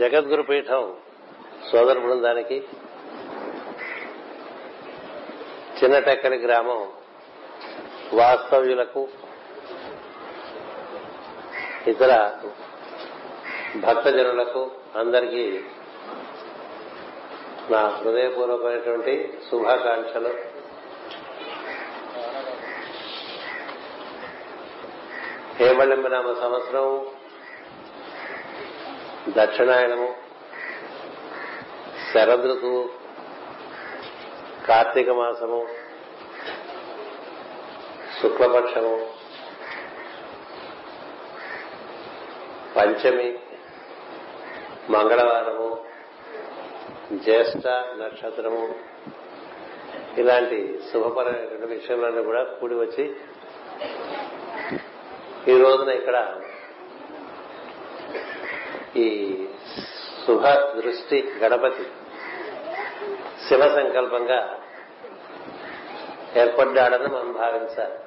జగద్గురు పీఠం సోదర బృందానికి చిన్నటెక్కని గ్రామం వాస్తవ్యులకు ఇతర భక్తజనులకు అందరికీ నా హృదయపూర్వకమైనటువంటి శుభాకాంక్షలు. హేమళింబనామ సంవత్సరం దక్షిణాయనము శరదృతువు కార్తీక మాసము శుక్లపక్షము పంచమి మంగళవారము జ్యేష్ఠ నక్షత్రము ఇలాంటి శుభపరమైన విషయంలోనే కూడా కూడి వచ్చి ఈ రోజున ఇక్కడ ఈ శుభ దృష్టి గణపతి శివ సంకల్పంగా ఏర్పడ్డాడని మనం భావించాలి.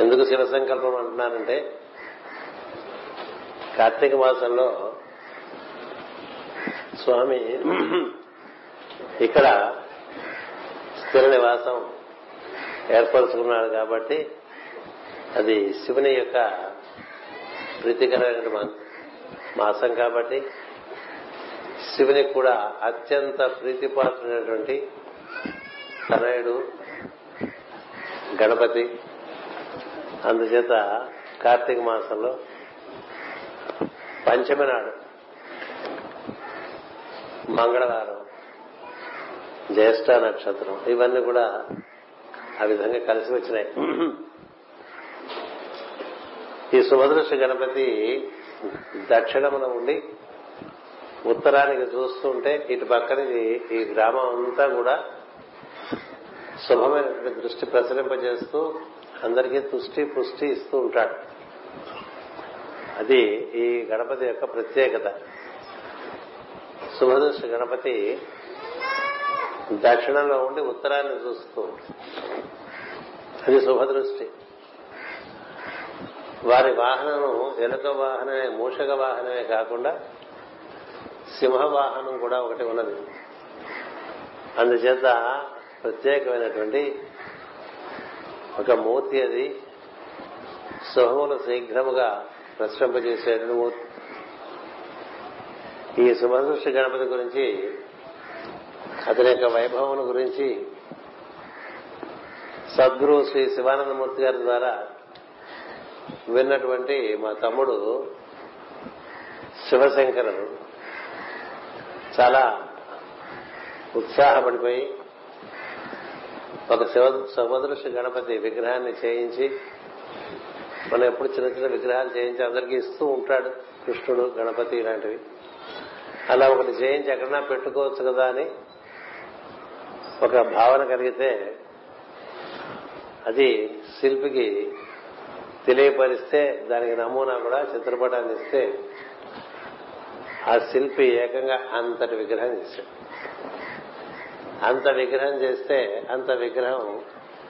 ఎందుకు శివ సంకల్పం అంటున్నానంటే కార్తీక మాసంలో స్వామి ఇక్కడ స్థిర నివాసం ఏర్పరచుకున్నాడు కాబట్టి అది శివుని యొక్క ప్రీతికరమైన మాసం కాబట్టి శివునికి కూడా అత్యంత ప్రీతిపాత్రుడైనటువంటి తనయుడు గణపతి. అందుచేత కార్తీక మాసంలో పంచమి నాడు మంగళవారం జ్యేష్ఠ నక్షత్రం ఇవన్నీ కూడా ఆ విధంగా కలిసి వచ్చినాయి. ఈ సుభదృష్టి గణపతి దక్షిణమున ఉండి ఉత్తరానికి చూస్తుంటే ఇటు పక్కనది ఈ గ్రామం అంతా కూడా శుభమైనటువంటి దృష్టి ప్రసరింపజేస్తూ అందరికీ తుష్టి పుష్టి ఇస్తూ ఉంటాడు. అది ఈ గణపతి యొక్క ప్రత్యేకత. శుభదృష్టి గణపతి దక్షిణంలో ఉండి ఉత్తరాన్ని చూస్తూ అది శుభదృష్టి. వారి వాహనము ఎలుక వాహనమే మూషక వాహనమే కాకుండా సింహ వాహనం కూడా ఒకటి ఉన్నది. అందుచేత ప్రత్యేకమైనటువంటి ఒక మూర్తి అది. సుహములు శీఘ్రముగా ప్రశ్నింపజేసేటువంటి మూర్తి. ఈ శుభదృష్టి గణపతి గురించి అతని యొక్క వైభవం గురించి సద్గురు శ్రీ శివానందమూర్తి గారి ద్వారా విన్నటువంటి మా తమ్ముడు శివశంకరు చాలా ఉత్సాహపడిపోయి ఒక శివ శుభదృష్టి గణపతి విగ్రహాన్ని చేయించి మనం ఎప్పుడు చిన్న చిన్న విగ్రహాలు చేయించి అందరికీ ఇస్తూ ఉంటాడు కృష్ణుడు గణపతి ఇలాంటివి. అలా ఒకటి చేయించి ఎక్కడన్నా పెట్టుకోవచ్చు కదా అని ఒక భావన కలిగితే అది శిల్పికి తెలియపరిస్తే దానికి నమూనా కూడా చిత్రపటాన్ని ఇస్తే ఆ శిల్పి ఏకంగా అంతటి విగ్రహం చేశాడు. అంత విగ్రహం చేస్తే అంత విగ్రహం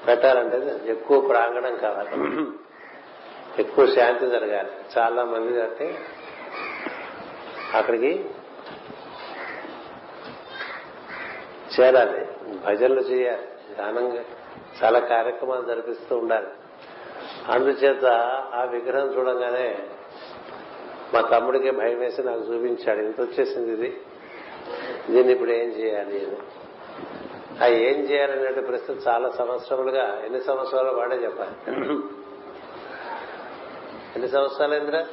పెట్టాలంటే ఎక్కువ ప్రాంగణం కావాలి. ఎక్కువ శాంతి జరగాలి. చాలా మంది అంటే అక్కడికి చేరాలి. భజనలు చేయాలి. దానంగా చాలా కార్యక్రమాలు జరిపిస్తూ ఉండాలి. అందుచేత ఆ విగ్రహం చూడంగానే మా తమ్ముడికి భయం వేసి నాకు చూపించాడు. ఇంత వచ్చేసింది ఇది. దీన్ని ఇప్పుడు ఏం చేయాలి అని. ఆ ఏం చేయాలనే ప్రశ్న చాలా సంవత్సరములుగా ఎన్ని సంవత్సరాలు వాడే చెప్పాలి. ఎన్ని సంవత్సరాలు ఇంద్ర?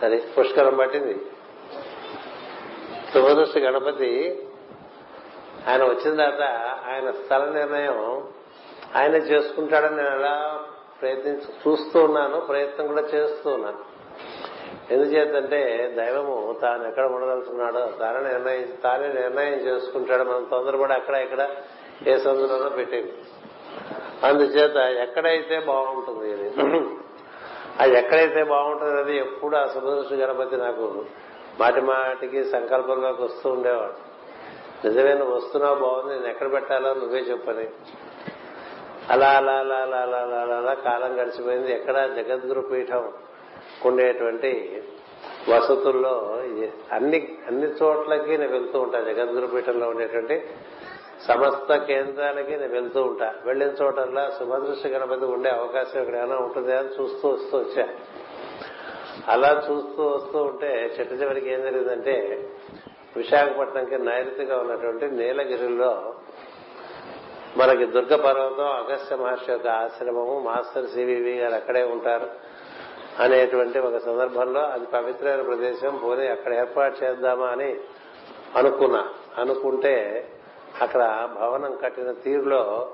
సరే పుష్కరం పట్టింది. శుభదృష్టి గణపతి ఆయన వచ్చిన తర్వాత ఆయన స్థల నిర్ణయం ఆయన చేసుకుంటాడని నేను ఎలా ప్రయత్నించి చూస్తూ ఉన్నాను ప్రయత్నం కూడా చేస్తూ ఉన్నాను. ఎందుచేతంటే దైవము తాను ఎక్కడ ఉండదలుచుకున్నాడో తానే నిర్ణయం తానే నిర్ణయం చేసుకుంటాడు. మనం తొందరపడి అక్కడ ఇక్కడ ఏ సందులోనో పెట్టేది. అందుచేత ఎక్కడైతే బాగుంటుంది అది అది ఎక్కడైతే బాగుంటుంది అది ఎప్పుడు ఆ సుభదృష్టి గణపతి నాకు మాటి మాటికి సంకల్పంలోకి వస్తూ ఉండేవాడు. నిజమే నువ్వు వస్తున్నావు బాగుంది నేను ఎక్కడ పెట్టాలో నువ్వే చెప్పని. అలా అలా అలా అలా అలా అలా అలా కాలం గడిచిపోయింది. ఎక్కడ జగద్గురు పీఠం ఉండేటువంటి వసతుల్లో అన్ని అన్ని చోట్లకి నేను వెళ్తూ ఉంటా. జగద్గురుపీఠంలో ఉండేటువంటి సమస్త కేంద్రాలకి నేను వెళ్తూ ఉంటా. వెళ్ళిన చోటల్లా సుభదృష్టి గణపతి ఉండే అవకాశం ఇక్కడ ఏమైనా ఉంటుందా అని చూస్తూ వస్తూ వచ్చా. అలా చూస్తూ వస్తూ ఉంటే చెట్టు చివరికి ఏం జరిగిందంటే విశాఖపట్నంకి నైరుతిగా ఉన్నటువంటి నీలగిరిలో మనకి దుర్గ పర్వతం అగస్త్య మహర్షి యొక్క ఆశ్రమము మాస్టర్ సివివి గారు అక్కడే ఉంటారు అనేటువంటి ఒక సందర్భంలో అది పవిత్రమైన ప్రదేశం పోనీ అక్కడ ఏర్పాటు చేద్దామా అని అనుకున్నా. అనుకుంటే అక్కడ భవనం కట్టిన తీరులో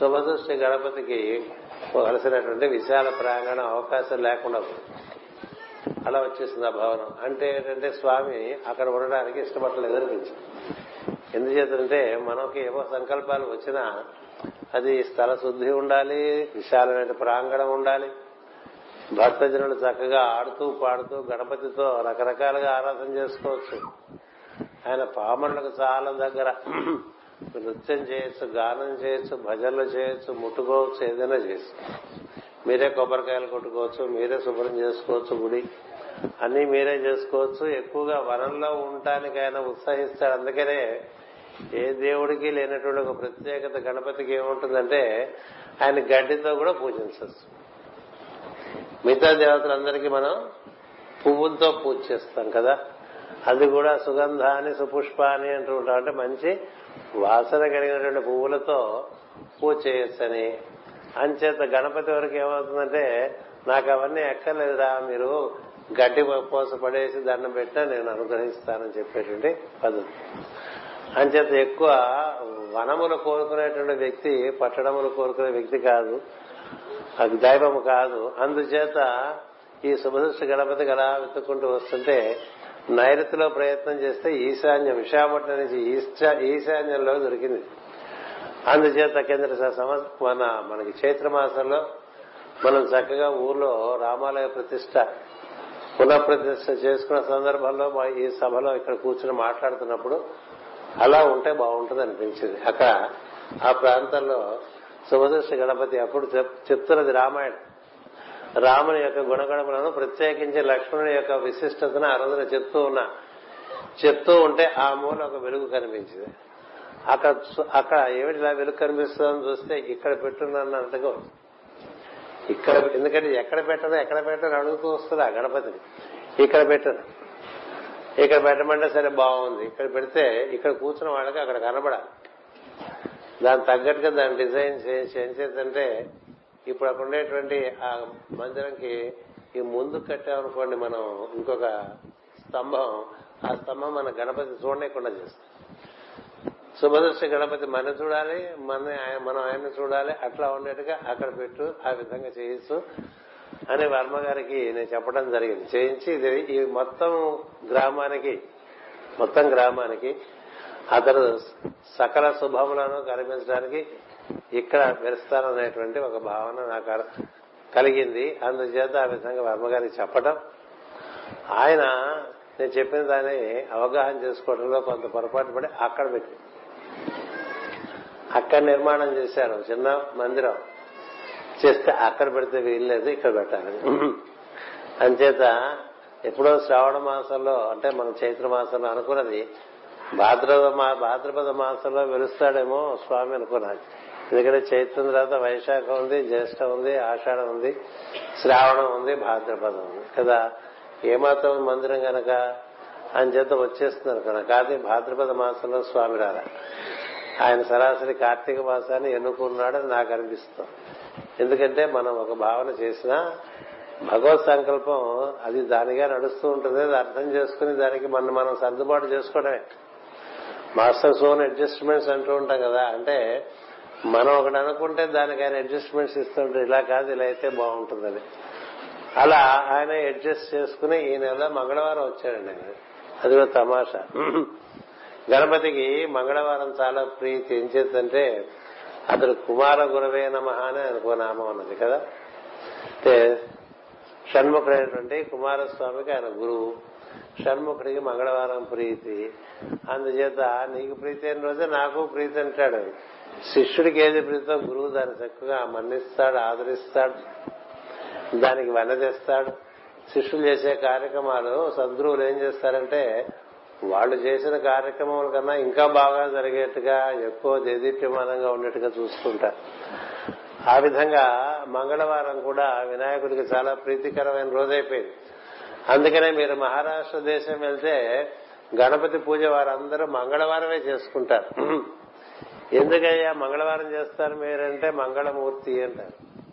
శుభదృష్టి గణపతికి కలిసినటువంటి విశాల ప్రాంగణం అవకాశం లేకుండా అలా వచ్చేసింది ఆ భవనం. అంటే ఏంటంటే స్వామి అక్కడ ఉండడానికి ఇష్టపడలేదు అనిపించింది. ఎందుచేతంటే మనకి ఏవో సంకల్పాలు వచ్చినా అది స్థల శుద్ధి ఉండాలి విశాలమైన ప్రాంగణం ఉండాలి. భక్తజనులు చక్కగా ఆడుతూ పాడుతూ గణపతితో రకరకాలుగా ఆరాధన చేసుకోవచ్చు. ఆయన పామరులకు చాలా దగ్గర నృత్యం చేయొచ్చు గానం చేయొచ్చు భజనలు చేయొచ్చు ముట్టుకోవచ్చు ఏదైనా చేయొచ్చు. మీరే కొబ్బరికాయలు కొట్టుకోవచ్చు మీరే శుభ్రం చేసుకోవచ్చు గుడి. అన్ని మీరే చేసుకోవచ్చు. ఎక్కువగా వనంలో ఉండటానికి ఆయన ఉత్సహిస్తాడు. అందుకనే ఏ దేవుడికి లేనటువంటి ఒక ప్రత్యేకత గణపతికి ఏముంటుందంటే ఆయన గడ్డితో కూడా పూజించవచ్చు. మిగతా దేవతలందరికీ మనం పువ్వులతో పూజ చేస్తాం కదా. అది కూడా సుగంధాన్ని సుపుష్పాన్ని అంటూ ఉంటాం. అంటే మంచి వాసన కలిగినటువంటి పువ్వులతో పూజ చేయొచ్చని. అంచేత గణపతి వరకు ఏమవుతుందంటే నాకు అవన్నీ ఎక్కర్లేదురా మీరు గడ్డి పోస పడేసి దండం పెట్టినా నేను అనుగ్రహిస్తానని చెప్పేటువంటి పద్ధతి. అంచేత ఎక్కువ వనములు కోరుకునేటువంటి వ్యక్తి పట్టణములు కోరుకునే వ్యక్తి కాదు అది దైవము కాదు. అందుచేత ఈ శుభదృష్టి గణపతి గలా వెతుక్కుంటూ వస్తుంటే నైరుతిలో ప్రయత్నం చేస్తే ఈశాన్యం విశాఖపట్నం నుంచి ఈశా- ఈశాన్యంలో దొరికింది. అందుచేత కేంద్ర మన మనకి చైత్ర మాసంలో మనం చక్కగా ఊర్లో రామాలయ ప్రతిష్ట పునఃప్రతిష్ట చేసుకున్న సందర్భంలో మా ఈ సభలో ఇక్కడ కూర్చుని మాట్లాడుతున్నప్పుడు అలా ఉంటే బాగుంటుంది అనిపించింది. అక్కడ ఆ ప్రాంతంలో శుభదృష్టి గణపతి అప్పుడు చెప్తున్నది రామాయణం. రాముని యొక్క గుణగణములను ప్రత్యేకించి లక్ష్మణుని యొక్క విశిష్టతను ఆ రోజున చెప్తూ ఉన్నా చెప్తూ ఉంటే ఆ మూల ఒక వెలుగు కనిపించింది. అక్కడ అక్కడ ఏమిటి ఇలా వెలుగు కనిపిస్తుందని చూస్తే ఇక్కడ పెట్టున్నట్టుగా ఉంది. ఇక్కడ ఎందుకంటే ఎక్కడ పెట్టను ఎక్కడ పెట్టను అడుగుతూ వస్తుంది ఆ గణపతిని. ఇక్కడ పెట్టను ఇక్కడ పెట్టమంటే సరే బాగుంది. ఇక్కడ పెడితే ఇక్కడ కూర్చున్న వాళ్ళకి అక్కడ కనబడాలి. దాని తగ్గట్టుగా దాని డిజైన్ చేసేదంటే ఇప్పుడు అక్కడ ఉండేటువంటి ఆ మందిరంకి ఈ ముందు కట్టామనుకోండి మనం ఇంకొక స్తంభం ఆ స్తంభం మన గణపతి చూడలేకుండా చేస్తాం. సుభదృష్టి గణపతి మన చూడాలి మన ఆయన- మనం ఆయన చూడాలి అట్లా ఉండేట్టుగా అక్కడ పెట్టు ఆ విధంగా చేయొచ్చు అని వర్మ గారికి నేను చెప్పడం జరిగింది. చేయించి ఇది ఈ మొత్తం గ్రామానికి మొత్తం గ్రామానికి అతను సకల శుభములను కనిపించడానికి ఇక్కడ మెరుస్తాననేటువంటి ఒక భావన నాకు కలిగింది. అందుచేత ఆ విధంగా వర్మ గారికి చెప్పడం ఆయన నేను చెప్పిన దాన్ని అవగాహన చేసుకోవడంలో కొంత పొరపాటు పడి అక్కడ పెట్టి అక్కడ నిర్మాణం చేశారు చిన్న మందిరం. చేస్తే అక్కడ పెడితే వీల్లేదు ఇక్కడ పెట్టాలి. అంచేత ఎప్పుడో శ్రావణ మాసంలో అంటే మన చైత్ర మాసంలో అనుకున్నది భాద్రపద భాద్రపద మాసంలో వెలుస్తాడేమో స్వామి అనుకున్నాను. ఎందుకంటే చైత్రం తర్వాత వైశాఖం ఉంది జ్యేష్ఠ ఉంది ఆషాఢం ఉంది శ్రావణం ఉంది భాద్రపదం ఉంది. కదా ఏమాత్రం మందిరం గనక అని చేత వచ్చేస్తున్నారు కదా కాదు భాద్రపద మాసంలో స్వామి రారా ఆయన సరాసరి కార్తీక మాసాన్ని ఎన్నుకున్నాడని నాకు అనిపిస్తుంది. ఎందుకంటే మనం ఒక భావన చేసినా భగవత్ సంకల్పం అది దానిగా నడుస్తూ ఉంటుంది అది అర్థం చేసుకుని దానికి మనం మనం సర్దుబాటు చేసుకోవడమే. మాస్టర్స్ ఓన్ అడ్జస్ట్మెంట్స్ అంటూ ఉంటాం కదా అంటే మనం ఒకటి అనుకుంటే దానికి ఆయన అడ్జస్ట్మెంట్స్ ఇస్తుంటారు ఇలా కాదు ఇలా అయితే బాగుంటుందని. అలా ఆయన అడ్జస్ట్ చేసుకుని ఈ నెల మంగళవారం వచ్చాడండి. అది కూడా తమాషా. గణపతికి మంగళవారం చాలా ప్రీతి. ఏం చేద్దంటే అతడు కుమార గురవే నమ అని అనుకో నామం అన్నది కదా. అంటే షణ్ముఖుడైనటువంటి కుమారస్వామికి ఆయన గురువు. షణ్ముఖుడికి మంగళవారం ప్రీతి. అందుచేత నీకు ప్రీతి అయిన రోజే నాకు ప్రీతి అంటాడు. శిష్యుడికి ఏది ప్రీతితో గురువు దాన్ని చక్కగా మన్నిస్తాడు ఆదరిస్తాడు. దానికి వన్న శిష్యులు చేసే కార్యక్రమాలు సద్గురువులు ఏం చేస్తారంటే వాళ్ళు చేసిన కార్యక్రమాల కన్నా ఇంకా బాగా జరిగేట్టుగా ఎక్కువ దేదీప్యమానంగా ఉండేట్టుగా చూసుకుంటారు ఆ విధంగా మంగళవారం కూడా వినాయకుడికి చాలా ప్రీతికరమైన రోజైపోయింది అందుకనే మీరు మహారాష్ట్ర దేశం వెళ్తే గణపతి పూజ వారందరూ మంగళవారమే చేసుకుంటారు. ఎందుకయ్యా మంగళవారం చేస్తారు మీరంటే మంగళమూర్తి అంటారు.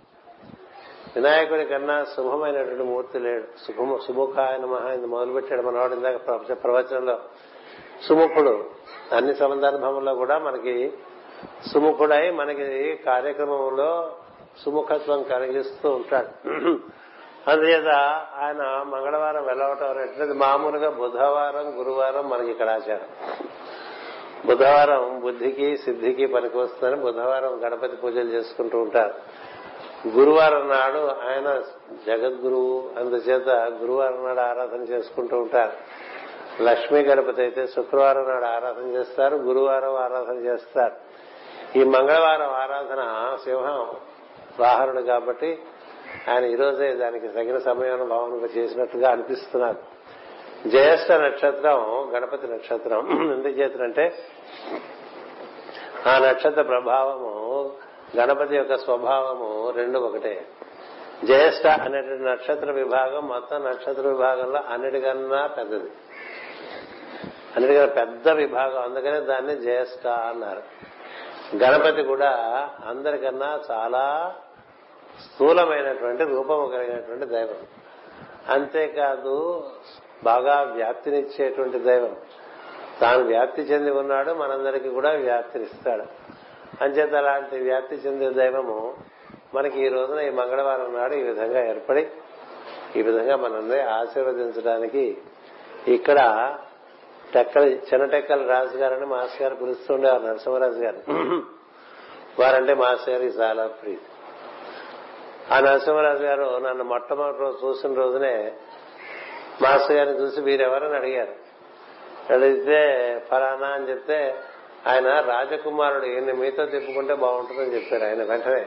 వినాయకుడి కన్నా శుభమైనటువంటి మూర్తి లేడు. శుభము సుముఖాయన మహా ఇది మొదలుపెట్టాడు మనవాడు ఇందాక ప్రవచనంలో. సుముఖుడు అన్ని సందర్భంలో కూడా మనకి సుముఖుడై మనకి కార్యక్రమంలో సుముఖత్వం కలిగిస్తూ ఉంటాడు. అందుచేత ఆయన మంగళవారం వెళ్ళవటం అనేటువంటిది మామూలుగా బుధవారం గురువారం మనకి ఇక్కడ ఆచారం. బుధవారం బుద్ధికి సిద్ధికి పనికి వస్తుందని బుధవారం గణపతి పూజలు చేసుకుంటూ ఉంటారు. గురువారం నాడు ఆయన జగద్గురువు అందుచేత గురువారం నాడు ఆరాధన చేసుకుంటూ ఉంటారు. లక్ష్మీ గణపతి అయితే శుక్రవారం నాడు ఆరాధన చేస్తారు గురువారం ఆరాధన చేస్తారు. ఈ మంగళవారం ఆరాధన సింహం వాహనుడు కాబట్టి ఆయన ఈ రోజే దానికి తగిన సమయాన్ని భావనగా చేసినట్టుగా అనిపిస్తున్నారు. జ్యేష్ఠ నక్షత్రం గణపతి నక్షత్రం ఎందుకు చేతనంటే ఆ నక్షత్ర ప్రభావము గణపతి యొక్క స్వభావము రెండు ఒకటే. జ్యేష్ఠ అనేటువంటి నక్షత్ర విభాగం మొత్తం నక్షత్ర విభాగంలో అన్నిటికన్నా పెద్దది. అన్నిటికన్నా పెద్ద విభాగం. అందుకనే దాన్ని జ్యేష్ఠ అన్నారు. గణపతి కూడా అందరికన్నా చాలా స్థూలమైనటువంటి రూపము కలిగినటువంటి దైవం. అంతేకాదు బాగా వ్యాప్తినిచ్చేటువంటి దైవం. తాను వ్యాప్తి చెంది ఉన్నాడు మనందరికీ కూడా వ్యాప్తినిస్తాడు. అంచేత అలాంటి వ్యాప్తి చెందే దైవము మనకి ఈ రోజున ఈ మంగళవారం నాడు ఈ విధంగా ఏర్పడి ఈ విధంగా మనందరి ఆశీర్వదించడానికి ఇక్కడ టెక్కలు చిన్నటెక్కల రాజు గారని మాస్టర్ గారు పిలుస్తుండేవారు నరసింహరాజు గారు. వారంటే మాస్టర్ గారికి చాలా ప్రీతి. ఆ నరసింహరాజు గారు నన్ను మొట్టమొదటి రోజు చూసిన రోజునే మాస్టర్ గారిని చూసి వీరెవరని అడిగారు. అడిగితే ఫలానా అని చెప్తే ఆయన రాజకుమారుడు ఈయన్ని మీతో తిప్పుకుంటే బాగుంటుందని చెప్పారు ఆయన వెంటనే.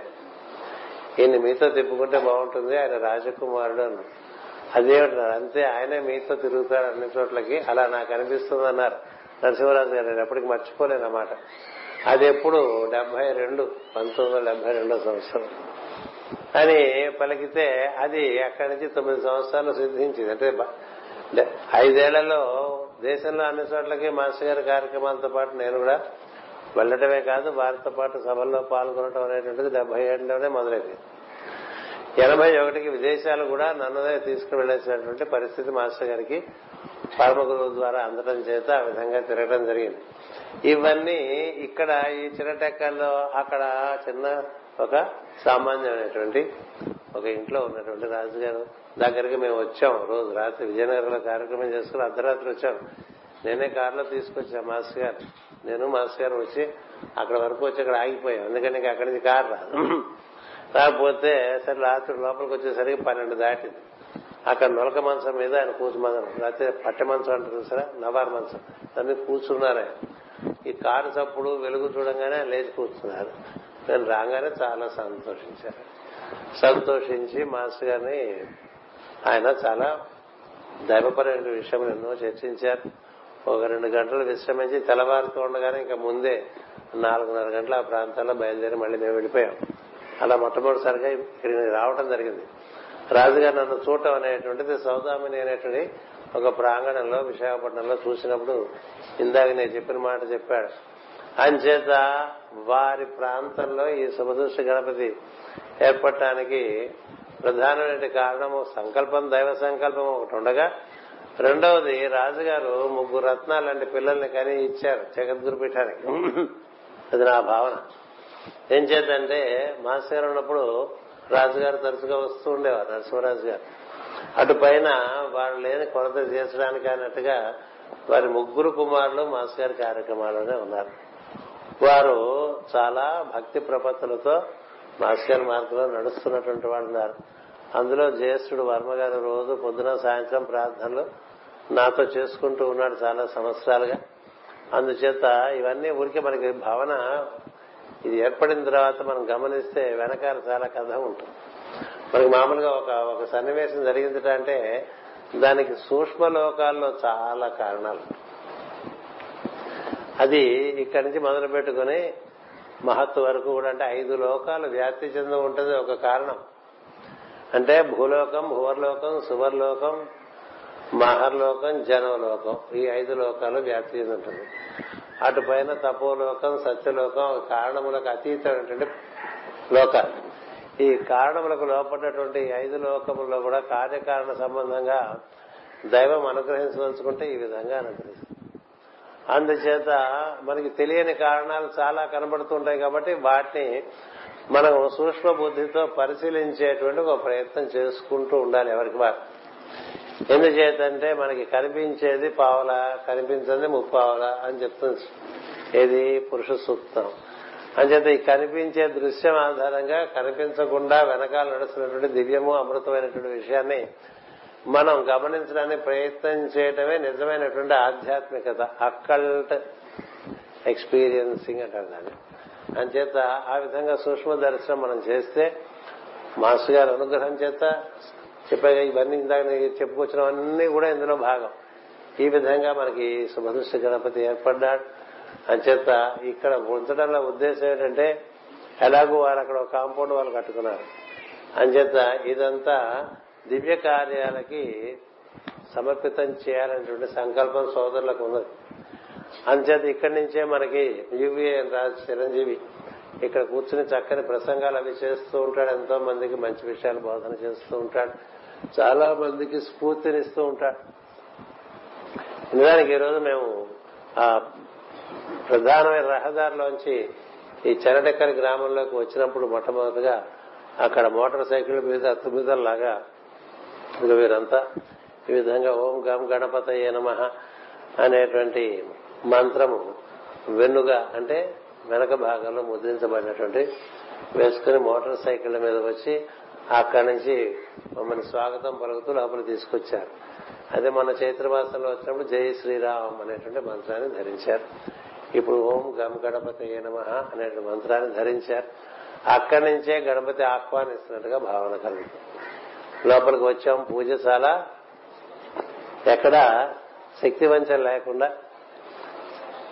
ఈయన్ని మీతో తిప్పుకుంటే బాగుంటుంది ఆయన రాజకుమారుడు అన్న అదేమిటన్నారు అంతే ఆయనే మీతో తిరుగుతాడు అన్ని చోట్లకి అలా నాకు అనిపిస్తుంది అన్నారు నరసింహరాజు గారు నేను ఎప్పటికి మర్చిపోలేను అన్నమాట అది ఎప్పుడు డెబ్బై రెండు పంతొమ్మిది వందల డెబ్బై రెండో సంవత్సరం. అని పలికితే అది అక్కడి నుంచి తొమ్మిది సంవత్సరాలు సిద్ధించింది. అంటే ఐదేళ్ళలో దేశంలో అన్ని చోట్లకి మాస్టర్ గారి కార్యక్రమాలతో పాటు నేను కూడా వెళ్ళటమే కాదు వారితో పాటు సభల్లో పాల్గొనడం అనేటువంటిది డెబ్బై ఏడులోనే మొదలైంది. ఎనభై ఒకటికి విదేశాలు కూడా నన్నదే తీసుకుని వెళ్ళేసినటువంటి పరిస్థితి మాస్టర్ గారికి పరమ గురువు ద్వారా అందడం చేత ఆ విధంగా తిరగడం జరిగింది. ఇవన్నీ ఇక్కడ ఈ చిన్నటెక్కల్లో అక్కడ చిన్న ఒక సామాన్యమైనటువంటి ఒక ఇంట్లో ఉన్నటువంటి రాజుగారు. దగ్గరికి మేము వచ్చాం రోజు రాత్రి. విజయనగరంలో కార్యక్రమం చేసుకుని అర్ధరాత్రి వచ్చాం. నేనే కారులో తీసుకొచ్చా మాస్టర్ గారు. నేను మాస్టర్ గారు వచ్చి అక్కడ వరకు వచ్చి అక్కడ ఆగిపోయాం. ఎందుకంటే ఇంకా అక్కడి నుంచి కారు రాదు. రాకపోతే సరే రాత్రి లోపలికి వచ్చేసరికి పన్నెండు దాటింది. అక్కడ నొలక మంచం మీద ఆయన కూర్చుమన్నారు లేకపోతే పట్టె మంచం అంటారు సరే నవార్ మంచం దాని మీద కూర్చున్నారు ఈ కారు చప్పుడు వెలుగు చూడంగానే లేచి కూర్చున్నారు. నేను రాగానే చాలా సంతోషించారు సంతోషించి మాస్టర్ గారిని ఆయన చాలా దైవపరమైన విషయం ఎన్నో చర్చించారు. ఒక రెండు గంటలు విశ్రమించి తెల్లవారుతూ ఉండగానే ఇంకా ముందే నాలుగున్నర గంటల ఆ ప్రాంతాల్లో బయలుదేరి మళ్ళీ మేము వెళ్ళిపోయాం. అలా మొట్టమొదటిసారిగా ఇక్కడికి రావడం జరిగింది. రాజుగారు నన్ను చూడటం అనేటువంటిది సౌదామిని అనేటువంటి ఒక ప్రాంగణంలో విశాఖపట్నంలో చూసినప్పుడు ఇందాక నేను చెప్పిన మాట చెప్పాడు. అంచేత వారి ప్రాంతంలో ఈ శుభదృష్టి గణపతి ఏర్పడటానికి ప్రధానమైన కారణము సంకల్పం దైవ సంకల్పం ఒకటి ఉండగా రెండవది రాజుగారు ముగ్గురు రత్నాలు లాంటి పిల్లల్ని కానీ ఇచ్చారు జగద్గురు పీఠానికి అది నా భావన. ఏం చేద్దంటే మాస్టర్ గారు ఉన్నప్పుడు రాజుగారు తరచుగా వస్తూ ఉండేవారు నరసింహరాజు గారు. అటు పైన వారు లేని కొరత తీర్చడానికి అన్నట్టుగా వారి ముగ్గురు కుమారులు మాస్ గారి కార్యక్రమాల్లోనే ఉన్నారు. వారు చాలా భక్తి ప్రపత్తులతో మాస్టర్ మార్గంలో నడుస్తున్నటువంటి వాళ్ళు ఉన్నారు. అందులో జ్యేష్ఠుడు వర్మ గారు రోజు పొద్దున సాయంత్రం ప్రార్థనలు నాతో చేసుకుంటూ ఉన్నాడు చాలా సంవత్సరాలుగా. అందుచేత ఇవన్నీ ఊరికే మనకి భావన ఇది ఏర్పడిన తర్వాత మనం గమనిస్తే వెనకాల చాలా కథ ఉంటుంది. మనకి మామూలుగా ఒక ఒక సన్నివేశం జరిగింది అంటే దానికి సూక్ష్మ లోకాల్లో చాలా కారణాలు. అది ఇక్కడి నుంచి మొదలు పెట్టుకుని మహత్తు వరకు కూడా అంటే ఐదు లోకాలు వ్యాప్తి చెంది ఉంటుంది ఒక కారణం. అంటే భూలోకం భువర్లోకం సువర్లోకం మహర్లోకం జనవలోకం ఈ ఐదు లోకాలు వ్యాప్తి చెంది ఉంటుంది. అటు పైన తపోలోకం సత్యలోకం కారణములకు అతీతమైనటువంటి లోకాలు. ఈ కారణములకు లోపడినటువంటి ఐదు లోకముల్లో కూడా కార్యకారణ సంబంధంగా దైవం అనుగ్రహించదలుచుకుంటే ఈ విధంగా అనుగ్రహిస్తుంది అందుచేత మనకి తెలియని కారణాలు చాలా కనబడుతుంటాయి కాబట్టి వాటిని మనం సూక్ష్మ బుద్ధితో పరిశీలించేటువంటి ఒక ప్రయత్నం చేసుకుంటూ ఉండాలి ఎవరికి వారు. ఎందుచేతంటే మనకి కనిపించేది పావల కనిపించేది ముప్పావల అని చెప్తుంది. ఏది? పురుష సూక్తం. అంచేత ఈ కనిపించే దృశ్యం ఆధారంగా కనిపించకుండా వెనకాల నడుస్తున్నటువంటి దివ్యము అమృతమైనటువంటి విషయాన్ని మనం గమనించడానికి ప్రయత్నం చేయటమే నిజమైనటువంటి ఆధ్యాత్మికత అక్కల్ట్ ఎక్స్పీరియన్సింగ్ అంటారు దాన్ని. అంచేత ఆ విధంగా సూక్ష్మ దర్శనం మనం చేస్తే మాస్టర్ గారి అనుగ్రహం చేత చెప్పాక ఇవన్నీ ఇందాక చెప్పుకొచ్చినవన్నీ కూడా ఇందులో భాగం. ఈ విధంగా మనకి శుభదృష్టి గణపతి ఏర్పడ్డాడు. అంచేత ఇక్కడ ఉంచడంలో ఉద్దేశం ఏంటంటే ఎలాగో వారు అక్కడ కాంపౌండ్ వాళ్ళు కట్టుకున్నారు. అంచేత ఇదంతా దివ్య కార్యాలకి సమర్పితం చేయాలనేటువంటి సంకల్పం సోదరులకు ఉన్నది. అంచేత ఇక్కడి నుంచే మనకి యువి రాజు చిరంజీవి ఇక్కడ కూర్చుని చక్కని ప్రసంగాలు అవి చేస్తూ ఉంటాడు ఎంతో మందికి మంచి విషయాలు బోధన చేస్తూ ఉంటాడు చాలా మందికి స్ఫూర్తినిస్తూ ఉంటాడు. నిజానికి ఈరోజు మేము ఆ ప్రధానమైన రహదారిలోంచి ఈ చెరడెక్కల గ్రామంలోకి వచ్చినప్పుడు మొట్టమొదటిగా అక్కడ మోటార్ సైకిల్ మీద తుమ్మిదల్లాగా ఇక వీరంతా ఈ విధంగా ఓం గం గణపతయే నమ అనేటువంటి మంత్రము వెన్నుగా అంటే వెనక భాగంలో ముద్రించబడినటువంటి వేసుకుని మోటార్ సైకిళ్ళ మీద వచ్చి అక్కడి నుంచి మమ్మల్ని స్వాగతం పలుకుతూ లోపల తీసుకొచ్చారు. అదే మన చైత్రమాసంలో వచ్చినప్పుడు జై శ్రీరామ్ అనేటువంటి మంత్రాన్ని ధరించారు. ఇప్పుడు ఓం గం గణపతి నమ అనేటువంటి మంత్రాన్ని ధరించారు. అక్కడి నుంచే గణపతి ఆహ్వానిస్తున్నట్టుగా భావన కలుగుతుంది. లోపలికి వచ్చాం పూజ చాలా ఎక్కడ శక్తి వంచన లేకుండా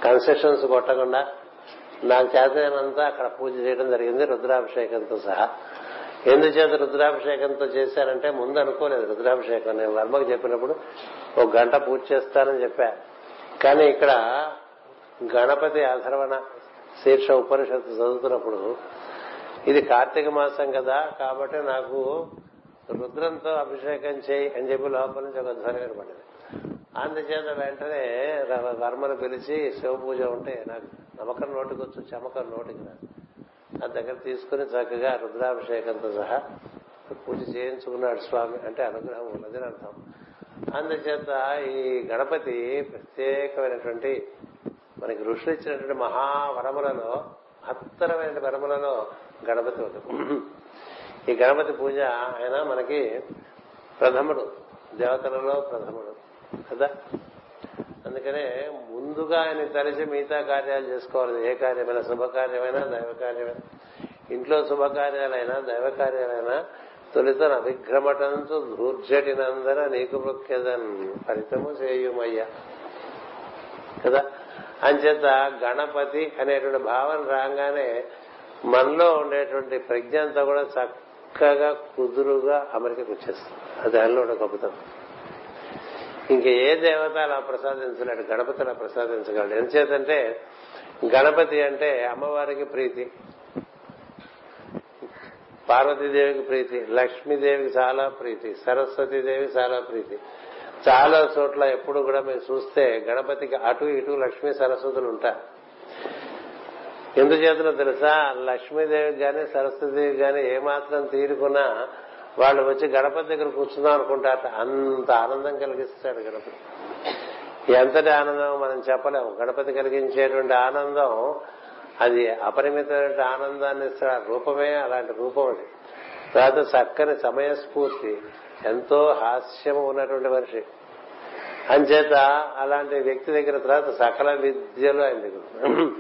కన్సెషన్స్ కొట్టకుండా నాకు చేతనంతా అక్కడ పూజ చేయడం జరిగింది రుద్రాభిషేకంతో సహా. ఎందుచేత రుద్రాభిషేకంతో చేశారంటే ముందు అనుకోలేదు రుద్రాభిషేకం నేను వర్మకు చెప్పినప్పుడు ఒక గంట పూజ చేస్తానని చెప్పా. కానీ ఇక్కడ గణపతి అధర్వణ శీర్ష ఉపనిషత్తు చదువుతున్నప్పుడు ఇది కార్తీక మాసం కదా కాబట్టి నాకు రుద్రంతో అభిషేకం చేయి అని చెప్పి లోపల నుంచి ఒక ధ్వని వినపడింది. అందుచేత వెంటనే వర్మను పిలిచి శివ పూజ ఉంటే నాకు నమ్మకం నోటికి వచ్చు చమకం నోటికి రాదు. ఆ దగ్గర తీసుకుని చక్కగా రుద్రాభిషేకంతో సహా పూజ చేయించుకున్నాడు స్వామి అంటే అనుగ్రహం ఉన్నది అర్థం. అందుచేత ఈ గణపతి ప్రత్యేకమైనటువంటి మనకి ఋషులు ఇచ్చినటువంటి మహావరములలో మహత్తరమైన వరములలో గణపతి ఒకటి ఈ గణపతి పూజ ఆయన మనకి ప్రథముడు దేవతలలో ప్రథముడు కదా? అందుకనే ముందుగా ఆయన తలిచి మిగతా కార్యాలు చేసుకోవాలి. ఏ కార్యమైనా శుభకార్యమైనా దైవ కార్యమైనా ఇంట్లో శుభకార్యాలైనా దైవ కార్యాలైనా తొలిత అభిగ్రమటంతో దూర్జటినందర నీకు ప్రఖ్యదన్ ఫలితము చేయుమయ్యా. కదా? అంచేత గణపతి అనేటువంటి భావన రాగానే మనలో ఉండేటువంటి ప్రజ్ఞ అంతా కూడా చక్కగా కుదురుగా అమెరికాకు వచ్చేస్తుంది. అది దానిలో ఉన్న గొప్పతనం. ఇంక ఏ దేవత అలా ప్రసాదించలేడు గణపతి అలా ప్రసాదించగలడు. ఎందుచేతంటే గణపతి అంటే అమ్మవారికి ప్రీతి. పార్వతీదేవికి ప్రీతి లక్ష్మీదేవికి చాలా ప్రీతి సరస్వతీదేవికి చాలా ప్రీతి. చాలా చోట్ల ఎప్పుడు కూడా మేము చూస్తే గణపతికి అటు ఇటు లక్ష్మీ సరస్వతులు ఉంటారు. ఎందుచేతనో తెలుసా? లక్ష్మీదేవికి గాని సరస్వతిదేవికి గాని ఏమాత్రం తీరుకున్నా వాళ్ళు వచ్చి గణపతి దగ్గర కూర్చుందాం అనుకుంటారట అంత ఆనందం కలిగిస్తాడు గణపతి. ఎంతటి ఆనందం మనం చెప్పలేము. గణపతి కలిగించేటువంటి ఆనందం అది అపరిమితమైన ఆనందాన్ని ఇస్తాడు. రూపమే అలాంటి రూపం అది. తర్వాత చక్కని సమయస్ఫూర్తి ఎంతో హాస్యము ఉన్నటువంటి మనిషి. అంచేత అలాంటి వ్యక్తి దగ్గర తర్వాత సకల విద్యలు ఆయన దగ్గర.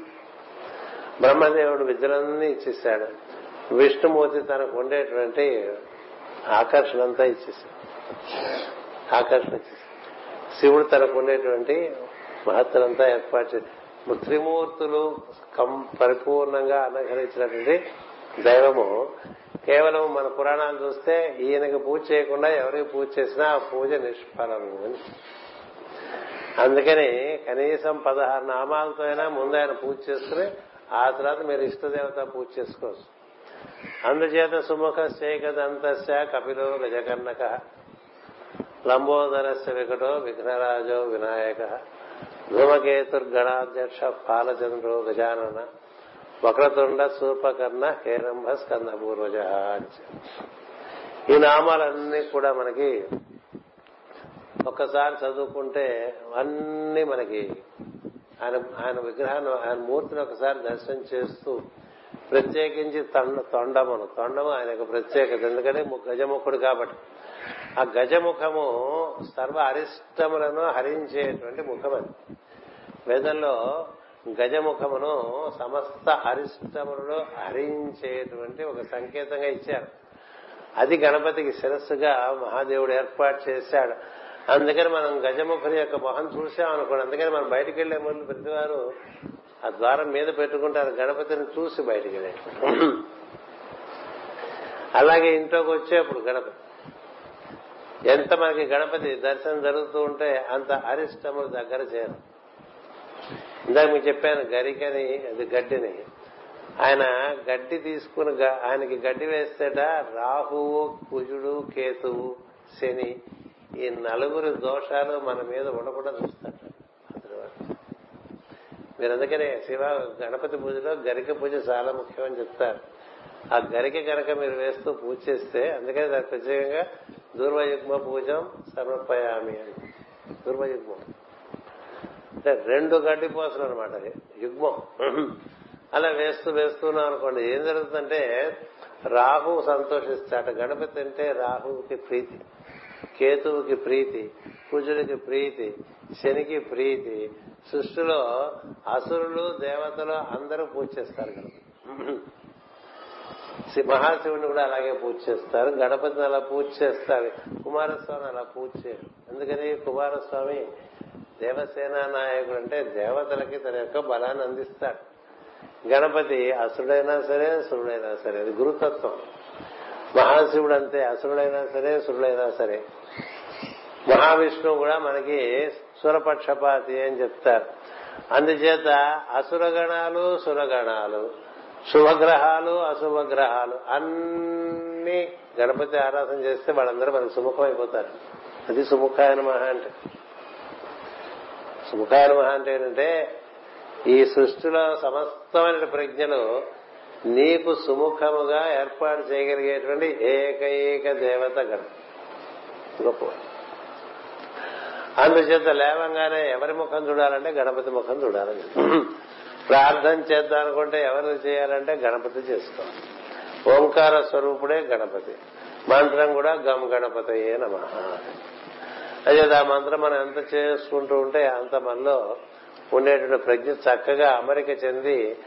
బ్రహ్మదేవుడు విద్యలన్నీ ఇచ్చేశాడు. విష్ణుమూర్తి తనకు ఉండేటువంటి ఆకర్షణ అంతా ఇచ్చేసాడు ఆకర్షణ ఇచ్చేసాడు శివుడు తనకు ఉండేటువంటి మహత్తులంతా ఏర్పాటు చేసి త్రిమూర్తులు కం పరిపూర్ణంగా అనుగ్రహించినటువంటి దైవము కేవలం మన పురాణాలు చూస్తే ఈయనకి పూజ చేయకుండా ఎవరికి పూజ చేసినా ఆ పూజ నిష్ఫలం అని. అందుకని కనీసం పదహారు నామాలతో అయినా ముందు ఆయన పూజ చేసుకుని ఆ తర్వాత మీరు ఇష్టదేవత పూజ చేసుకోవచ్చు. అందుచేత సుముఖ శేఖదంతస్య కపిలో గజకర్ణక లంబోదరస్య వికటో విఘ్నరాజో వినాయక ధూమకేతుర్గణాధ్యక్ష పాలచంద్రో గజానన వక్రతుండ సూపకర్ణ హేరంభ స్కంద పూర్వజ ఈ నామాలన్నీ కూడా మనకి ఒక్కసారి చదువుకుంటే అన్ని మనకి ఆయన ఆయన విగ్రహాన్ని ఆయన మూర్తిని ఒకసారి దర్శనం చేస్తూ ప్రత్యేకించి తండ తొండమును. తొండము ఆయనకు ప్రత్యేకత. ఎందుకంటే గజముఖుడు కాబట్టి. ఆ గజముఖము సర్వ అరిష్టములను హరించేటువంటి ముఖం అది. వేదంలో గజముఖమును సమస్త అరిష్టములను హరించేటువంటి ఒక సంకేతంగా ఇచ్చారు. అది గణపతికి శిరస్సుగా మహాదేవుడు ఏర్పాటు చేశాడు. అందుకని మనం గజముఖుని యొక్క మొహం చూసామనుకోండి అందుకని మనం బయటికి వెళ్ళే ముందు ప్రతివారు ఆ ద్వారం మీద పెట్టుకుంటారు. గణపతిని చూసి బయటికి వెళ్ళే అలాగే ఇంట్లోకి వచ్చేప్పుడు గణపతి. ఎంత మనకి గణపతి దర్శనం జరుగుతూ ఉంటే అంత అరిష్టములు దగ్గర చేయరు ఇందాక మీకు చెప్పాను గరికని అది గడ్డిని. ఆయన గడ్డి తీసుకుని ఆయనకి గడ్డి వేస్తేట రాహువు కుజుడు కేతువు శని ఈ నలుగురు దోషాలు మన మీద ఉండకుండా చూస్తాడు మీరు అందుకనే శివ గణపతి పూజలో గరిక పూజ చాలా ముఖ్యమని చెప్తారు. ఆ గరిక గనక మీరు వేస్తూ పూజ చేస్తే అందుకని దాని ప్రత్యేకంగా దూర్వయుగ్మ పూజం సమర్పయామి అని. దూర్వయుగ్మం అంటే రెండు గడ్డి పోసలు అనమాట యుగ్మం. అలా వేస్తూ వేస్తున్నాం అనుకోండి ఏం జరుగుతుందంటే రాహు సంతోషిస్తాడు. గణపతి అంటే రాహుకి ప్రీతి. కేతువుకి ప్రీతి కుజుడికి ప్రీతి శనికి ప్రీతి. సృష్టిలో అసురులు దేవతలు అందరూ పూజ చేస్తారు మహాశివుని మహాశివుడిని కూడా అలాగే పూజ చేస్తారు. గణపతిని అలా పూజ చేస్తారు. కుమారస్వామి అలా పూజ చేయరు. ఎందుకని? కుమారస్వామి దేవసేన నాయకుడు అంటే దేవతలకి తన యొక్క బలాన్ని అందిస్తాడు. గణపతి అసుడైనా సరే సురుడైనా సరే అది గురుతత్వం. మహాశివుడు అంతే అసురుడైనా సరే సురుడైనా సరే. మహావిష్ణువు కూడా మనకి సురపక్షపాతి అని చెప్తారు. అందుచేత అసురగణాలు సురగణాలు శుభగ్రహాలు అశుభగ్రహాలు అన్ని గణపతి ఆరాధన చేస్తే వాళ్ళందరూ మనకు సుముఖం అయిపోతారు అది సుముఖాయన మహా అంటే. సుముఖాయన మహా అంటే ఏంటంటే ఈ సృష్టిలో సమస్తమైన ప్రజ్ఞలు నీకు సుముఖముగా ఏర్పాటు చేయగలిగేటువంటి ఏకైక దేవత గణం. గొప్ప. అందుచేత లేవంగానే ఎవరి ముఖం చూడాలంటే గణపతి ముఖం చూడాలని ప్రార్థన చేద్దాం అనుకుంటే ఎవరిని చేయాలంటే గణపతి చేసుకోవాలి. ఓంకార స్వరూపుడే గణపతి. మంత్రం కూడా గమ్ గణపతయే నమ. అదే ఆ మంత్రం మనం ఎంత చేసుకుంటూ ఉంటే అంత మనలో ఉండేటువంటి ప్రజ్ఞ చక్కగా అమరిక చెంది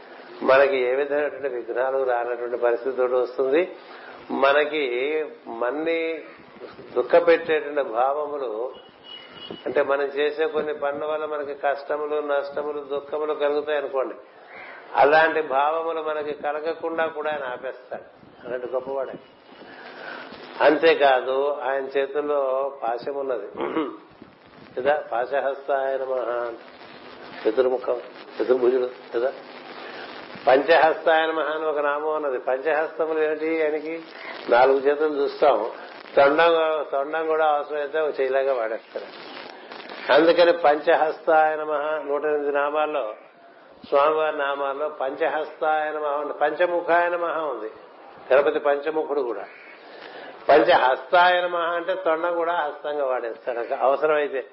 మనకి ఏ విధమైనటువంటి విఘ్నాలు రానటువంటి పరిస్థితి వస్తుంది. మనకి మన్ని దుఃఖ పెట్టేటువంటి భావములు అంటే మనం చేసే కొన్ని పనుల వల్ల మనకి కష్టములు నష్టములు దుఃఖములు కలుగుతాయి అనుకోండి. అలాంటి భావములు మనకి కలగకుండా కూడా ఆయన ఆపేస్తాడు. అలాంటి గొప్పవాడే. అంతేకాదు ఆయన చేతుల్లో పాశం ఉన్నది. కదా పాశహస్త ఆయన మహా చతుర్ముఖం చతుర్భుజుడు కదా పంచహస్తాయన మహా అని ఒక నామం ఉన్నది. పంచహస్తములు ఏమిటి ఆయనకి? నాలుగు చేతులు చూస్తాం తొండం తొండం కూడా అవసరమైతే ఒక చేయలాగా వాడేస్తారు. అందుకని పంచహస్తాయన మహా నూట ఎనిమిది నామాల్లో స్వామివారి నామాల్లో పంచహస్తాయన మహా ఉంది. పంచముఖాయన మహా ఉంది. తిరుపతి పంచముఖుడు కూడా. పంచహస్తాయన మహా అంటే తొండం కూడా హస్తంగా వాడేస్తాడు అవసరమైతే.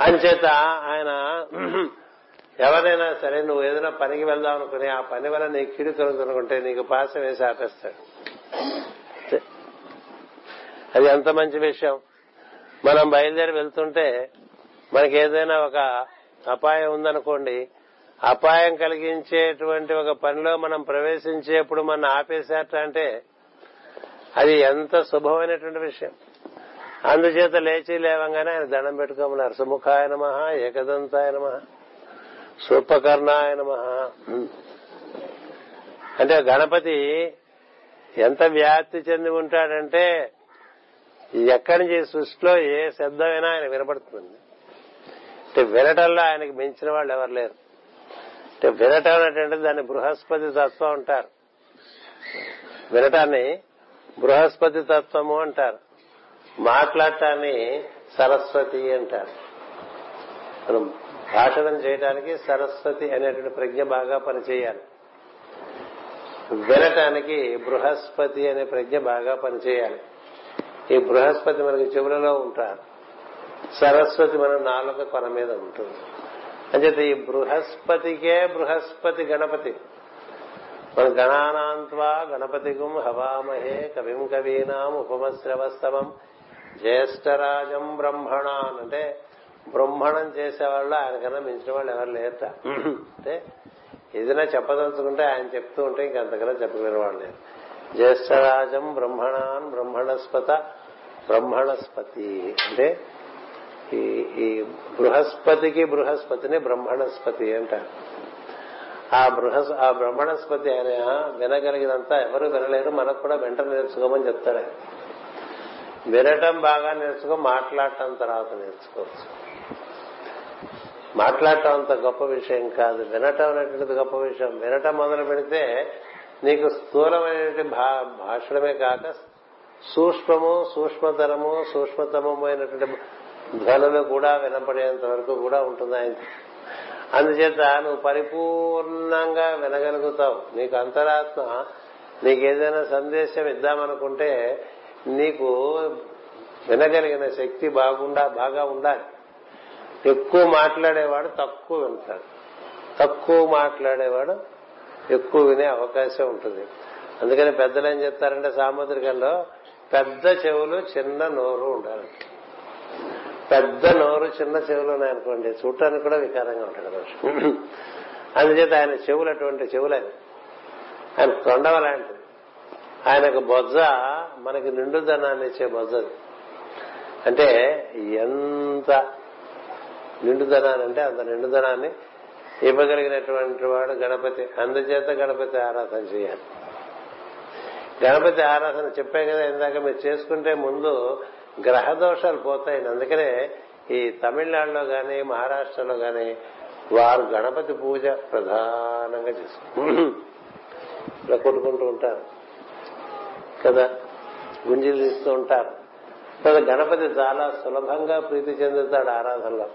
అంచేత ఆయన ఎవరైనా సరే నువ్వు ఏదైనా పనికి వెళ్దాం అనుకుని ఆ పని వల్ల నీ కిడు కలుగుతునుకుంటే నీకు పాసం వేసి ఆపేస్తాడు. అది ఎంత మంచి విషయం. మనం బయలుదేరి వెళ్తుంటే మనకి ఏదైనా ఒక అపాయం ఉందనుకోండి అపాయం కలిగించేటువంటి ఒక పనిలో మనం ప్రవేశించేప్పుడు మనం ఆపేశాట అంటే అది ఎంత శుభమైనటువంటి విషయం. అందుచేత లేచి లేవంగానే ఆయన దండం పెట్టుకోమన్నారు. సుముఖాయ నమ ఏకదంతాయ నమ. సూపకర్ణాయ నమ. అంటే గణపతి ఎంత వ్యాప్తి చెంది ఉంటాడంటే ఎక్కడి నుంచి సృష్టిలో ఏ శబ్దమైనా ఆయన వినపడుతుంది. అంటే వినటంలో ఆయనకి మించిన వాళ్ళు ఎవరు లేరు. అంటే వినటం అనేటువంటి దాన్ని బృహస్పతి తత్వం అంటారు. వినటాన్ని బృహస్పతి తత్వము అంటారు. మాట్లాడటాన్ని సరస్వతి అంటారు. మనం భాషణం చేయడానికి సరస్వతి అనేటువంటి ప్రజ్ఞ బాగా పనిచేయాలి. వినటానికి బృహస్పతి అనే ప్రజ్ఞ బాగా పనిచేయాలి. ఈ బృహస్పతి మనకి చెవులలో ఉంటారు. సరస్వతి మన నాలుక కొన మీద ఉంటుంది. అంచేత ఈ బృహస్పతికే బృహస్పతి గణపతి. మన గణానాంత్వా గణపతిగుం హవామహే కవిం కవీనాం ఉపమశ్రవస్తవం. జ్యేష్ఠరాజం బ్రహ్మణాన్ అంటే బ్రహ్మణం చేసేవాళ్ళు ఆయన కన్నా మించిన వాళ్ళు ఎవరు లేరట. అంటే ఏదైనా చెప్పదలుచుకుంటే ఆయన చెప్తూ ఉంటే ఇంకంతకన్నా చెప్పగలిగిన వాళ్ళు లేరు. జ్యేష్ఠరాజం బ్రహ్మణాన్ బ్రహ్మణస్పత బ్రహ్మణస్పతి. అంటే ఈ ఈ బృహస్పతికి బృహస్పతిని బ్రహ్మణస్పతి అంటారు. ఆ బృహస్ ఆ బ్రహ్మణస్పతి ఆయన వినగలిగినంతా ఎవరు వినలేరు మనకు కూడా వెంట నేర్చుకోమని చెప్తాడు వినటం బాగా నేర్చుకో మాట్లాడటం తర్వాత నేర్చుకోవచ్చు. మాట్లాడటం అంత గొప్ప విషయం కాదు. వినటం అనేటువంటిది గొప్ప విషయం. వినటం మొదలు పెడితే నీకు స్థూలమైనటువంటి భాషణమే కాక సూక్ష్మము సూక్ష్మతరము సూక్ష్మతమైనటువంటి ధ్వనులు కూడా వినపడేంత వరకు కూడా ఉంటుంది ఆయన అందుచేత నువ్వు పరిపూర్ణంగా వినగలుగుతావు. నీకు అంతరాత్మ నీకు ఏదైనా సందేశం ఇద్దామనుకుంటే నీకు వినగలిగిన శక్తి బాగుండా బాగా ఉండాలి. ఎక్కువ మాట్లాడేవాడు తక్కువ వింటాడు. తక్కువ మాట్లాడేవాడు ఎక్కువ వినే అవకాశం ఉంటుంది. అందుకని పెద్దలు ఏం చెప్తారంటే సాముద్రికంలో పెద్ద చెవులు చిన్న నోరు ఉండాలి. పెద్ద నోరు చిన్న చెవులు ఉన్నాయనుకోండి చూడటానికి కూడా వికారంగా ఉంటాడు కదా. అందుచేత ఆయన చెవులు అటువంటి చెవులు. ఆయన ఆయన తొండవ లాంటిది. ఆయనకు బొజ్జ మనకి నిండుదనాన్ని ఇచ్చే బొజ్జది. అంటే ఎంత నిండుదనాన్ని అంటే అంత నిండుదనాన్ని ఇవ్వగలిగినటువంటి వాడు గణపతి. అందుచేత గణపతి ఆరాధన చేయాలి. గణపతి ఆరాధన చెప్పే కదా ఇందాక మీరు చేసుకుంటే ముందు గ్రహ దోషాలు పోతాయి. అందుకనే ఈ తమిళనాడులో గాని మహారాష్ట్రలో గాని వారు గణపతి పూజ ప్రధానంగా చేసుకుంటారు. కొట్టుకుంటూ ఉంటారు. కదా? గుంజీలు తీస్తూ ఉంటారు. కదా? గణపతి చాలా సులభంగా ప్రీతి చెందుతాడు ఆరాధనలో.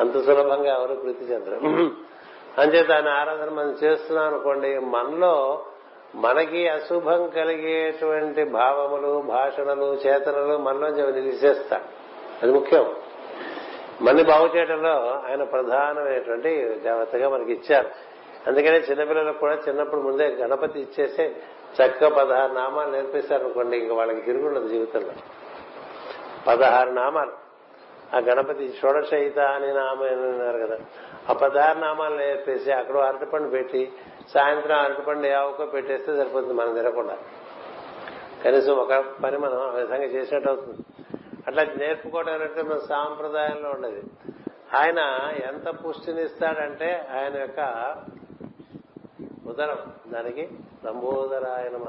అంత సులభంగా ఎవరు ప్రీతి చెందరు. అంచేత ఆయన ఆరాధన మనం చేస్తున్నాం అనుకోండి మనలో మనకి అశుభం కలిగేటువంటి భావములు భాషణలు చేతనలు మనలో నిలిచేస్తా అది ముఖ్యం. మళ్ళీ బాగు చేయడంలో ఆయన ప్రధానమైనటువంటి దేవతగా మనకి ఇచ్చారు. అందుకనే చిన్నపిల్లలకు కూడా చిన్నప్పుడు ముందే గణపతి ఇచ్చేస్తే చక్క పదహారు నామాలు నేర్పిస్తారు అనుకోండి ఇంకా వాళ్ళకి తిరుగుండదు జీవితంలో. పదహారు నామాలు. ఆ గణపతి షోడశయిత అని నామం అన్నారు కదా. ఆ పదహారు నామాలు నేర్పేసి అక్కడ అరటిపండు పెట్టి సాయంత్రం అరటిపండు యావకో పెట్టేస్తే సరిపోతుంది మనం తినకుండా. కనీసం ఒక పని మనం ఆ విధంగా చేసినట్టు అవుతుంది. అట్లా నేర్పుకోవడం అనేది మన సాంప్రదాయంలో ఉండేది. ఆయన ఎంత పుష్టినిస్తాడంటే ఆయన యొక్క ఉదరం. దానికి లంబోదరాయనమ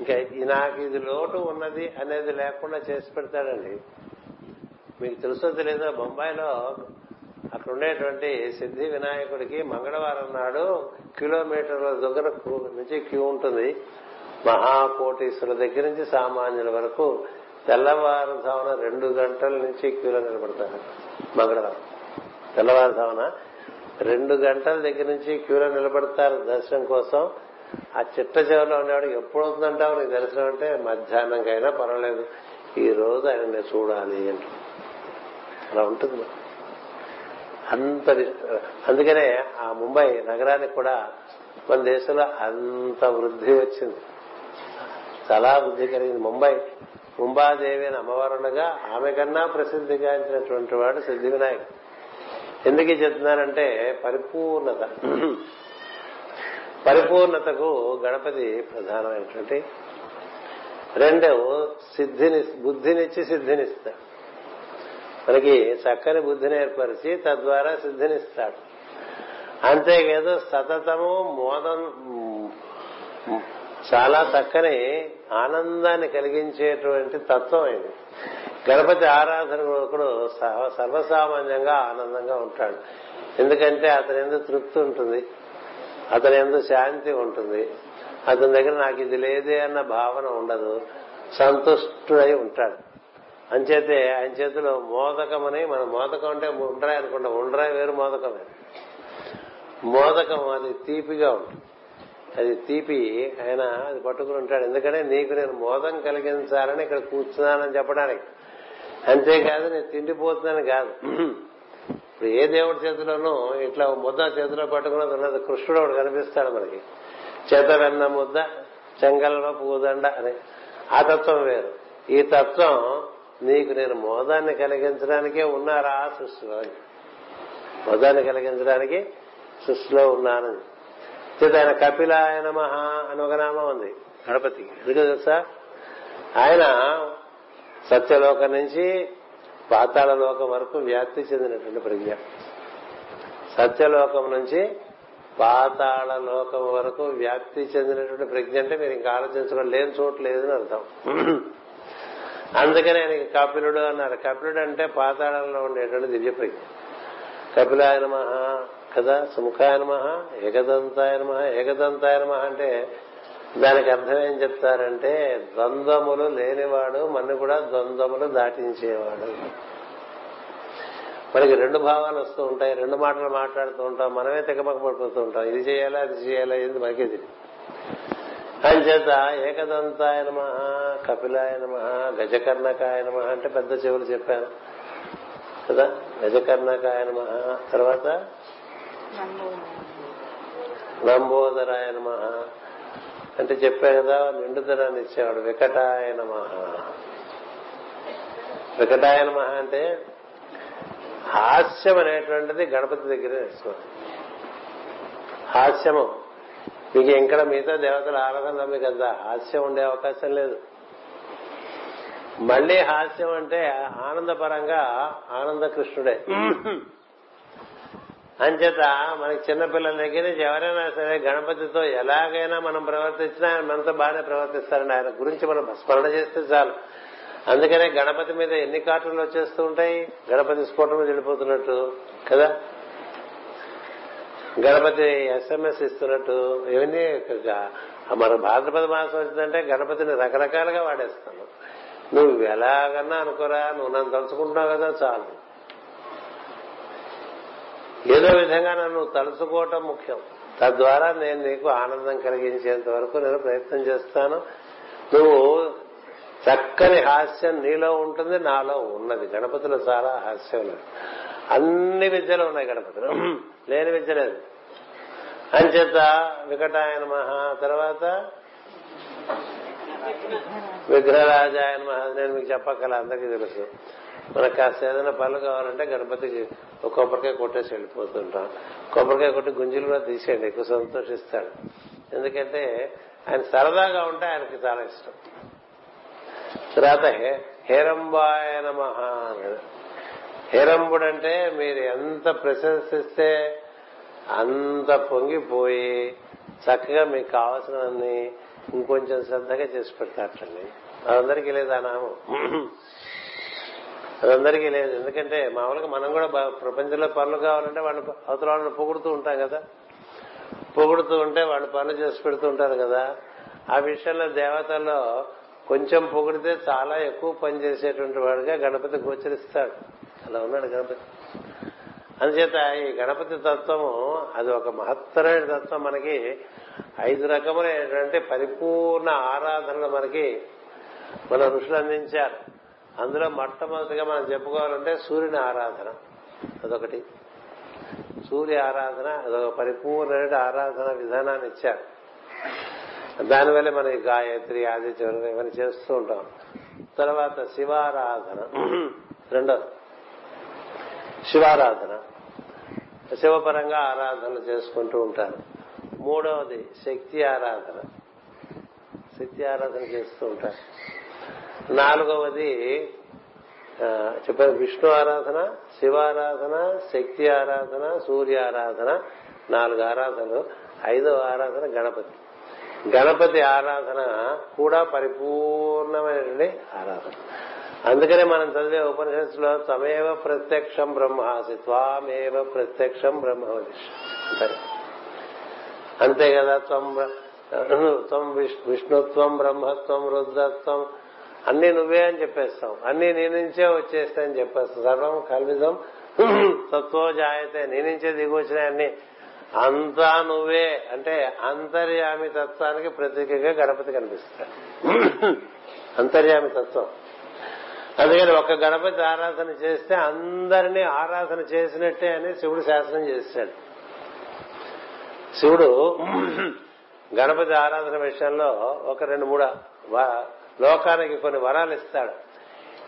ఇంకా నాకు ఇది లోటు ఉన్నది అనేది లేకుండా చేసి పెడతాడండి. మీకు తెలుసో తెలియదో బొంబాయిలో అక్కడ ఉండేటువంటి సిద్ధి వినాయకుడికి మంగళవారం నాడు కిలోమీటర్ల దగ్గర నుంచి క్యూ ఉంటుంది. మహాకోటీశ్వరుల దగ్గర నుంచి సామాన్యుల వరకు తెల్లవారుజామున రెండు గంటల నుంచి క్యూలో నిలబడతారు మంగళవారం. తెల్లవారుజామున రెండు గంటల దగ్గర నుంచి క్యూలో నిలబడతారు దర్శనం కోసం. ఆ చిట్ట చివరిలో ఉండేవాడు ఎప్పుడు అవుతుందంటావు నీకు తెలిసిన అంటే మధ్యాహ్నంకైనా పర్వాలేదు. ఈ రోజు ఆయన చూడాలి అంటే. అలా ఉంటుంది. అంత అందుకనే ఆ ముంబై నగరానికి కూడా మన దేశంలో అంత వృద్ధి వచ్చింది. చాలా వృద్ధి కలిగింది. ముంబై ముంబాదేవి అని అమ్మవారు ఉండగా ఆమె కన్నా ప్రసిద్ధిగాంచినటువంటి వాడు సిద్ధి వినాయక్ ఎందుకు చెప్తున్నానంటే పరిపూర్ణత. పరిపూర్ణతకు గణపతి ప్రధానమైనటువంటి రెండవ సిద్ధిని బుద్ధినిచ్చి సిద్ధినిస్తాడు. మనకి చక్కని బుద్ధిని ఏర్పరిచి తద్వారా సిద్ధినిస్తాడు. అంతేకాదు సతతము మోదం చాలా చక్కని ఆనందాన్ని కలిగించేటువంటి తత్వం ఇది. గణపతి ఆరాధన ఒకడు సర్వసామాన్యంగా ఆనందంగా ఉంటాడు. ఎందుకంటే అతని ఎందుకు తృప్తి ఉంటుంది. అతని ఎందుకు శాంతి ఉంటుంది. అతని దగ్గర నాకు ఇది లేదే అన్న భావన ఉండదు. సంతుష్టుడై ఉంటాడు. అంచేతే ఆయన చేతిలో మోదకమని మన మోదకం అంటే ఉండ్రాయి అనుకుంటా. ఉండ్రాయి వేరు మోదకమే. మోదకం అది తీపిగా ఉంటుంది. అది తీపి ఆయన అది పట్టుకుని ఉంటాడు. ఎందుకంటే నీకు నేను మోదం కలిగించాలని ఇక్కడ కూర్చున్నానని చెప్పడానికి. అంతేకాదు నేను తిండిపోతున్నాను కాదు. ఇప్పుడు ఏ దేవుడి చేతిలోనూ ఇట్లా ముద్ద చేతిలో పట్టుకున్నది ఉన్నది కృష్ణుడు ఒకటి కనిపిస్తాడు మనకి. చేత వెన్న ముద్ద చెంగల్లో పూదండ అని. ఆ తత్వం వేరు. ఈ తత్వం నీకు నేను మోదాన్ని కలిగించడానికే ఉన్నారా సృష్టిలో మోదాన్ని కలిగించడానికి సృష్టిలో ఉన్నానని ఆయన కపిలాయన మహా అని ఒక నామం ఉంది గణపతికి. ఎందుకు తెలుసా? ఆయన సత్యలోకం నుంచి పాతాళ లోకం వరకు వ్యాప్తి చెందినటువంటి ప్రజ్ఞ. సత్యలోకం నుంచి పాతాళ లోకం వరకు వ్యాప్తి చెందినటువంటి ప్రజ్ఞ అంటే మీరు ఇంకా ఆలోచించడం లేని చోటు లేదని అర్థం. అందుకని ఆయన కపిలుడు అన్నారు. కపిలుడు అంటే పాతాళంలో ఉండేటువంటి దివ్య ప్రజ్ఞ. కపిలాయ నమ కదా సుముఖాయ నమ ఏకదంతాయ నమ ఏకదంతాయ నమ అంటే దానికి అర్థం ఏం చెప్తారంటే ద్వంద్వములు లేనివాడు మన కూడా ద్వంద్వములు దాటించేవాడు. మనకి రెండు భావాలు వస్తూ ఉంటాయి రెండు మాటలు మాట్లాడుతూ ఉంటాం మనమే తెగమక పడిపోతూ ఉంటాం. ఇది చేయాలా అది చేయాలా ఏంది మనకే తెలియదు అంచేత ఏకదంతాయ నమ కపిలాయ నమ గజకర్ణకాయ నమ అంటే పెద్ద చెవులు చెప్పాను. కదా? గజకర్ణకాయ నమ తర్వాత నంబోదరాయ నమ అంటే చెప్పా కదా నిండుదనాన్ని ఇచ్చేవాడు. వికటాయన మహా వికటాయన మహా అంటే హాస్యం అనేటువంటిది గణపతి దగ్గర నేర్చుకోవాలి హాస్యము. మీకు ఇంకా మిగతా దేవతల ఆరాధన మీకు అంత హాస్యం ఉండే అవకాశం లేదు. మళ్ళీ హాస్యం అంటే ఆనందపరంగా ఆనంద కృష్ణుడే అంచేత మనకి చిన్నపిల్లల దగ్గర నుంచి ఎవరైనా సరే గణపతితో ఎలాగైనా మనం ప్రవర్తించినా ఆయన మనతో బాగానే ప్రవర్తిస్తారని ఆయన గురించి మనం స్మరణ చేస్తే చాలు. అందుకనే గణపతి మీద ఎన్ని కార్టూన్లు వచ్చేస్తూ ఉంటాయి? గణపతి స్ఫోటం వెళ్ళిపోతున్నట్టు కదా? గణపతి ఎస్ఎంఎస్ ఇస్తున్నట్టు ఇవన్నీ మన భాద్రపద మాసం వచ్చిందంటే గణపతిని రకరకాలుగా వాడేస్తాను. నువ్వు ఎలాగన్నా అనుకోరా నువ్వు నన్ను తలుచుకుంటున్నావు కదా చాలు. ఏదో విధంగా నన్ను తలుచుకోవటం ముఖ్యం. తద్వారా నేను నీకు ఆనందం కలిగించేంత వరకు నేను ప్రయత్నం చేస్తాను. నువ్వు చక్కని హాస్యం నీలో ఉంటుంది నాలో ఉన్నది. గణపతిలో చాలా హాస్యం అన్ని విద్యలు ఉన్నాయి గణపతిలో. లేని విద్య లేదు. అంచేత వికటాయన మహా తర్వాత విగ్రహరాజాయన మహా నేను మీకు చెప్పక్కల అందరికీ తెలుసు. మనకు కాస్త ఏదైనా పనులు కావాలంటే గణపతికి ఒక కొబ్బరికాయ కొట్టేసి వెళ్ళిపోతుంటాం. కొబ్బరికాయ కొట్టి గుంజులు కూడా తీసేయండి ఎక్కువ సంతోషిస్తాడు. ఎందుకంటే ఆయన సరదాగా ఉంటే ఆయనకి చాలా ఇష్టం. తర్వాత హేరంబాయ నమః అన్నాడు. హేరంబుడు అంటే మీరు ఎంత ప్రశంసిస్తే అంత పొంగిపోయి చక్కగా మీకు కావాల్సినవన్నీ ఇంకొంచెం శ్రద్ధగా చేసి పెడతాటండి అందరికీ లేదు ఆ నామం. అదందరికీ లేదు. ఎందుకంటే మామూలుగా మనం కూడా ప్రపంచంలో పనులు కావాలంటే వాళ్ళు అవతల వాళ్ళని పొగుడుతూ ఉంటాం కదా. పొగుడుతూ ఉంటే వాళ్ళు పనులు చేసి పెడుతూ ఉంటారు కదా. ఆ విషయంలో దేవతల్లో కొంచెం పొగిడితే చాలా ఎక్కువ పని చేసేటువంటి వాడుగా గణపతి గోచరిస్తాడు. అలా ఉన్నాడు గణపతి. అందుచేత ఈ గణపతి తత్వము అది ఒక మహత్తరమైన తత్వం మనకి. ఐదు రకములైనటువంటి పరిపూర్ణ ఆరాధనలు మనకి మన ఋషులు అందించారు అందులో మొట్టమొదటిగా మనం చెప్పుకోవాలంటే సూర్యుని ఆరాధన. అదొకటి. సూర్య ఆరాధన అదొక పరిపూర్ణ ఆరాధన విధానాన్ని ఇచ్చారు. దానివల్ల మనకి గాయత్రి ఆదిత్యం ఇవన్నీ చేస్తూ ఉంటాం. తర్వాత శివారాధన. రెండోది. శివారాధన. శివపరంగా ఆరాధనలు చేసుకుంటూ ఉంటారు. మూడవది శక్తి ఆరాధన. శక్తి ఆరాధన చేస్తూ ఉంటారు. నాలుగవది చెప్పారు విష్ణు ఆరాధన శివారాధన శక్తి ఆరాధన సూర్య ఆరాధన నాలుగు ఆరాధనలు ఐదవ ఆరాధన గణపతి. గణపతి ఆరాధన కూడా పరిపూర్ణమైనటువంటి ఆరాధన. అందుకనే మనం చదివే ఉపనిషత్తులో తమేవ ప్రత్యక్షం బ్రహ్మాసి త్వామేవ ప్రత్యక్షం బ్రహ్మ అంతే అంతే కదా త్వం త్వం విష్ణుత్వం బ్రహ్మత్వం రుద్రత్వం అన్ని నువ్వే అని చెప్పేస్తాం. అన్ని నీ నుంచే వచ్చేస్తాయని చెప్పేస్తాం. సర్వం కల్విదం తత్వో జాయతే. నీ నుంచే దిగి అన్ని. అంతా నువ్వే. అంటే అంతర్యామి తత్వానికి ప్రతీకగా గణపతి కనిపిస్తాడు. అంతర్యామి తత్వం. అందుకని ఒక గణపతి ఆరాధన చేస్తే అందరినీ ఆరాధన చేసినట్టే అని శివుడు శాసనం చేశాడు శివుడు గణపతి ఆరాధన విషయంలో ఒక రెండు మూడు లోకానికి కొన్ని వరాలు ఇస్తాడు.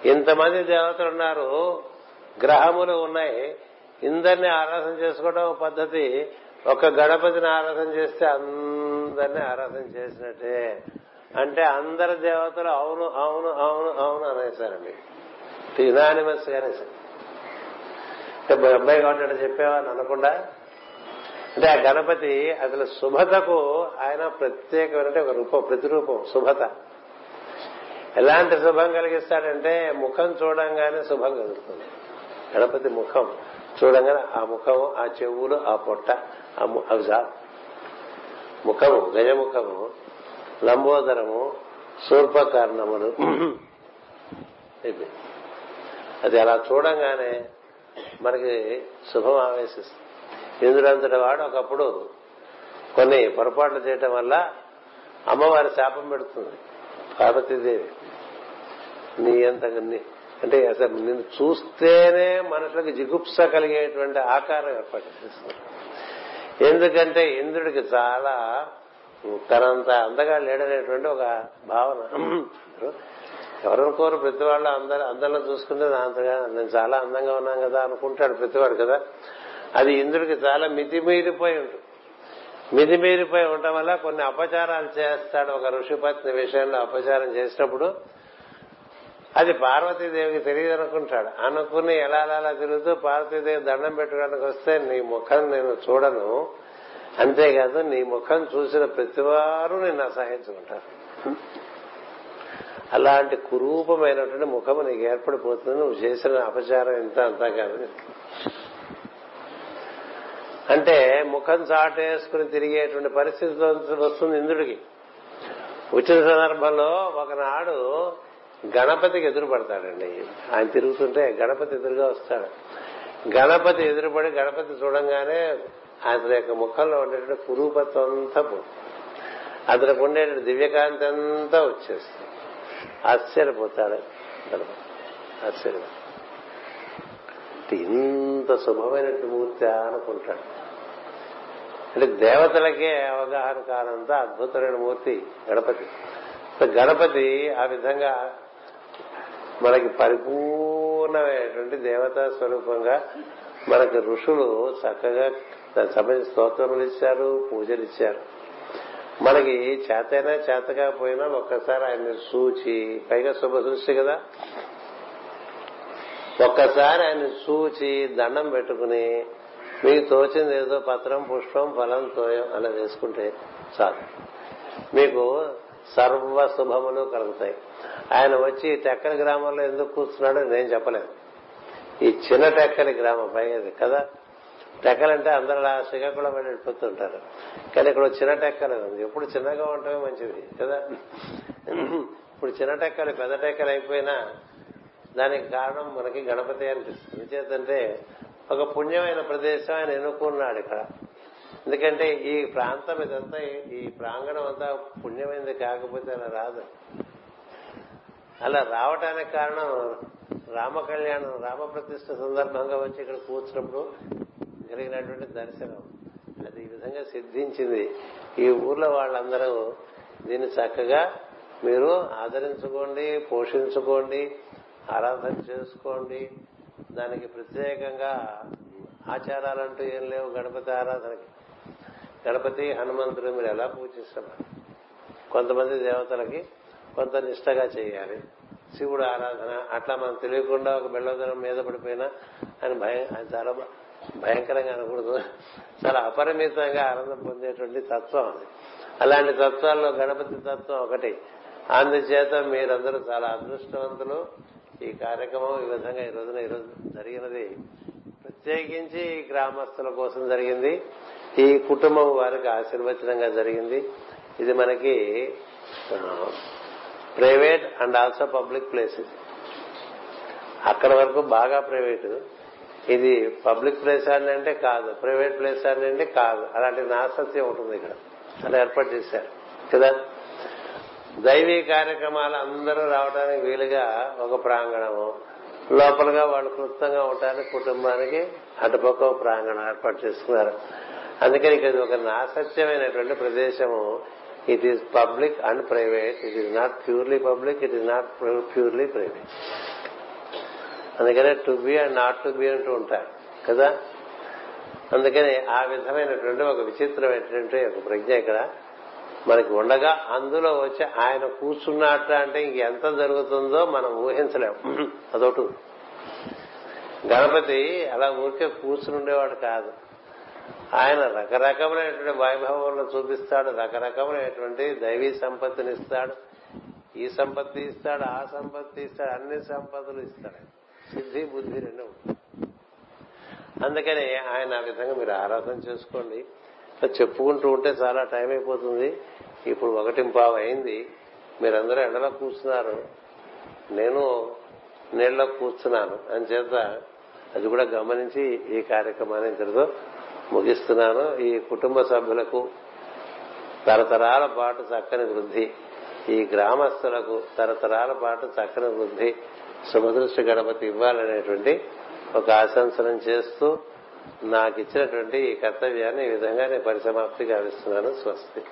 ఇంతమంది దేవతలు ఉన్నారు గ్రహములు ఉన్నాయి. ఇందరిని ఆరాధన చేసుకోవడం పద్ధతి. ఒక గణపతిని ఆరాధన చేస్తే అందరినీ ఆరాధన చేసినట్టే. అంటే అందరి దేవతలు అవును అవును అవును అవును అనేసారండి. యునానిమస్గా అంటే మా అబ్బాయి కాబట్టి చెప్పేవాని అనకుండా. అంటే ఆ గణపతి అసలు శుభతకు ఆయన ప్రత్యేకమైన ఒక రూపం ప్రతిరూపం శుభత. ఎలాంటి శుభం కలిగిస్తాడంటే ముఖం చూడంగానే శుభం కలుగుతుంది. గణపతి ముఖం చూడంగానే ఆ ముఖం ఆ చెవులు ఆ పొట్ట అవి చాలు. ముఖము గజముఖము లంబోదరము శూర్పకర్ణములు అది అలా చూడంగానే మనకి శుభం ఆవేశిస్తుంది. ఇంద్రుడంతటి వాడు ఒకప్పుడు కొన్ని పొరపాట్లు చేయటం వల్ల అమ్మవారి శాపం పెడుతుంది. పార్వతీదేవి. నీ అంత నీ- అంటే అసలు నిన్ను చూస్తేనే మనుషులకు జిగుప్స కలిగేటువంటి ఆకారం ఏర్పాటు చేస్తుంది. ఎందుకంటే ఇంద్రుడికి చాలా తనంత అందగా లేడనేటువంటి ఒక భావన. ఎవరనుకోరు ప్రతి వాళ్ళు అందరూ అందరిలో చూసుకుంటే అంతగా నేను చాలా అందంగా ఉన్నాం కదా అనుకుంటాడు ప్రతివాడు కదా. అది ఇంద్రుడికి చాలా మితిమీరిపోయి ఉంటుంది. మితిమీరిపోయి ఉండటం వల్ల కొన్ని అపచారాలు చేస్తాడు ఒక ఋషిపత్ని విషయంలో అపచారం చేసినప్పుడు అది పార్వతీదేవికి తెలియదు అనుకుంటాడు అనుకుని ఎలా అలా తిరుగుతూ పార్వతీదేవి దండం పెట్టుకోవడానికి వస్తే నీ ముఖం నేను చూడను. అంతేకాదు నీ ముఖం చూసిన ప్రతివారు నేను అసహించుకుంటాను అలాంటి కురూపమైనటువంటి ముఖము నీకు ఏర్పడిపోతుంది. నువ్వు చేసిన అపచారం ఇంత అంతా కాదు. అంటే ముఖం చాటేసుకుని తిరిగేటువంటి పరిస్థితి వస్తుంది ఇంద్రుడికి. వచ్చిన సందర్భంలో ఒకనాడు గణపతికి ఎదురు పడతాడండి ఆయన తిరుగుతుంటే గణపతి ఎదురుగా వస్తాడు. గణపతి ఎదురుపడి గణపతి చూడంగానే అతని యొక్క ముఖంలో ఉండేటువంటి కురూపత్వం అంతా పోతుంది. అతనికి ఉండేటువంటి దివ్యకాంతి అంతా వచ్చేస్తుంది. ఆశ్చర్యపోతాడు. గణపతి ఆశ్చర్యం ఇంత శుభమైనటువంటి మూర్తి అనుకుంటాడు. అంటే దేవతలకే అవగాహన కానంత అద్భుతమైన మూర్తి గణపతి. గణపతి ఆ విధంగా మనకి పరిపూర్ణమైనటువంటి దేవతా స్వరూపంగా మనకి ఋషులు చక్కగా సభ స్తోత్రములు ఇచ్చారు పూజలు ఇచ్చారు. మనకి చేతైనా చేతగా కాకపోయినా ఒక్కసారి ఆయన సూచి పైగా శుభ సృష్టి కదా. ఒక్కసారి ఆయన చూచి దండం పెట్టుకుని మీకు తోచింది ఏదో పత్రం పుష్పం ఫలం తోయం అలా వేసుకుంటే చాలు. మీకు సర్వ శుభములు కలుగుతాయి. ఆయన వచ్చి టెక్కని టెక్కలి గ్రామంలో ఎందుకు కూర్చున్నాడో నేను చెప్పలేదు. ఈ చిన్న టెక్కలి గ్రామం పైగా కదా? టెక్కలంటే అందరూ అలా శ్రీకాకుళం వెళ్ళిపోతుంటారు. కానీ ఇక్కడ చిన్న టెక్కలు ఉంది. ఎప్పుడు చిన్నగా ఉండటమే మంచిది కదా? ఇప్పుడు చిన్న టెక్కలు పెద్ద టెక్కలు అయిపోయినా దానికి కారణం మనకి గణపతి అనిపిస్తుంది. ఎందుచేతంటే ఒక పుణ్యమైన ప్రదేశం ఆయన ఎన్నుకున్నాడు ఇక్కడ. ఎందుకంటే ఈ ప్రాంతం ఇదంతా ఈ ప్రాంగణం అంతా పుణ్యమైనది కాకపోతే అలా రాదు. అలా రావటానికి కారణం రామ కళ్యాణం రామ ప్రతిష్ట సందర్భంగా వచ్చి ఇక్కడ కూర్చున్నప్పుడు కలిగినటువంటి దర్శనం. అది ఈ విధంగా సిద్ధించింది. ఈ ఊర్లో వాళ్ళందరూ దీన్ని చక్కగా మీరు ఆదరించుకోండి పోషించుకోండి ఆరాధన చేసుకోండి. దానికి ప్రత్యేకంగా ఆచారాలంటూ ఏం లేవు గణపతి ఆరాధనకి. గణపతి హనుమంతుడు మీరు ఎలా పూజిస్తారు కొంతమంది దేవతలకి కొంత నిష్టగా చేయాలి. శివుడు ఆరాధన అట్లా మనం తెలియకుండా ఒక బెల్లదనం మీద పడిపోయినా అని భయం అది చాలా భయంకరంగా అనకూడదు. చాలా అపరిమితంగా ఆనందం పొందేటువంటి తత్వం అది. అలాంటి తత్వాల్లో గణపతి తత్వం ఒకటి. అందుచేత మీరందరూ చాలా అదృష్టవంతులు. ఈ కార్యక్రమం ఈ విధంగా ఈ రోజున ఈరోజు జరిగినది. ప్రత్యేకించి ఈ గ్రామస్తుల కోసం జరిగింది. ఈ కుటుంబం వారికి ఆశీర్వచనంగా జరిగింది. ఇది మనకి private and also public places. అక్కడ వరకు బాగా ప్రైవేట్. ఇది పబ్లిక్ ప్లేస్ అంటే కాదు. ప్రైవేట్ ప్లేస్ అంటే కాదు. అలాంటి నాసత్యం ఉంటుంది ఇక్కడ. అలా ఏర్పాటు చేశారు. కదా? దైవీ కార్యక్రమాలు అందరూ రావడానికి వీలుగా ఒక ప్రాంగణము. లోపలగా వాళ్ళు క్లుప్తంగా ఉండడానికి కుటుంబానికి అటుపక్క ప్రాంగణం ఏర్పాటు చేసుకున్నారు. అందుకని ఇక్కడ ఒక నాసత్యమైనటువంటి ప్రదేశము. It is public and private it is not purely public it is not purely private అందుకనే to be and not to be అంటూ ఉంటారు. కదా? అందుకని ఆ విధమైనటువంటి ఒక విచిత్రమైనటువంటి ఒక ప్రజ్ఞ ఇక్కడ మనకి ఉండగా అందులో వచ్చి ఆయన కూర్చున్నట్ట అంటే ఇంకెంత జరుగుతుందో మనం ఊహించలేం. అదొకటి. గణపతి అలా ఊరికే కూర్చుని ఉండేవాడు కాదు. ఆయన రకరకమైనటువంటి వైభవంలో చూపిస్తాడు రకరకమైనటువంటి దైవీ సంపత్తిని ఇస్తాడు ఈ సంపత్తి ఇస్తాడు ఆ సంపత్తి ఇస్తాడు అన్ని సంపదలు ఇస్తాడు. సిద్ధి బుద్ధి రెండు అందుకని ఆయన ఆ విధంగా మీరు ఆరాధన చేసుకోండి. చెప్పుకుంటూ ఉంటే చాలా టైం అయిపోతుంది. ఇప్పుడు ఒకటి పావు అయింది. మీరందరూ ఎండలో కూర్చున్నారు. నేను నీళ్ళలో కూర్చున్నాను. అని చేత అది కూడా గమనించి ఈ కార్యక్రమాన్ని ఇంతటితో ముగిస్తున్నాను. ఈ కుటుంబ సభ్యులకు తరతరాల పాటు చక్కని వృద్ధి ఈ గ్రామస్తులకు తరతరాల పాటు చక్కని వృద్ధి శుభదృష్టి గణపతి ఇవ్వాలనేటువంటి ఒక ఆశంసనం చేస్తూ నాకు ఇచ్చినటువంటి ఈ కర్తవ్యాన్ని ఈ విధంగా నేను పరిసమాప్తి గావిస్తున్నాను. స్వస్తి.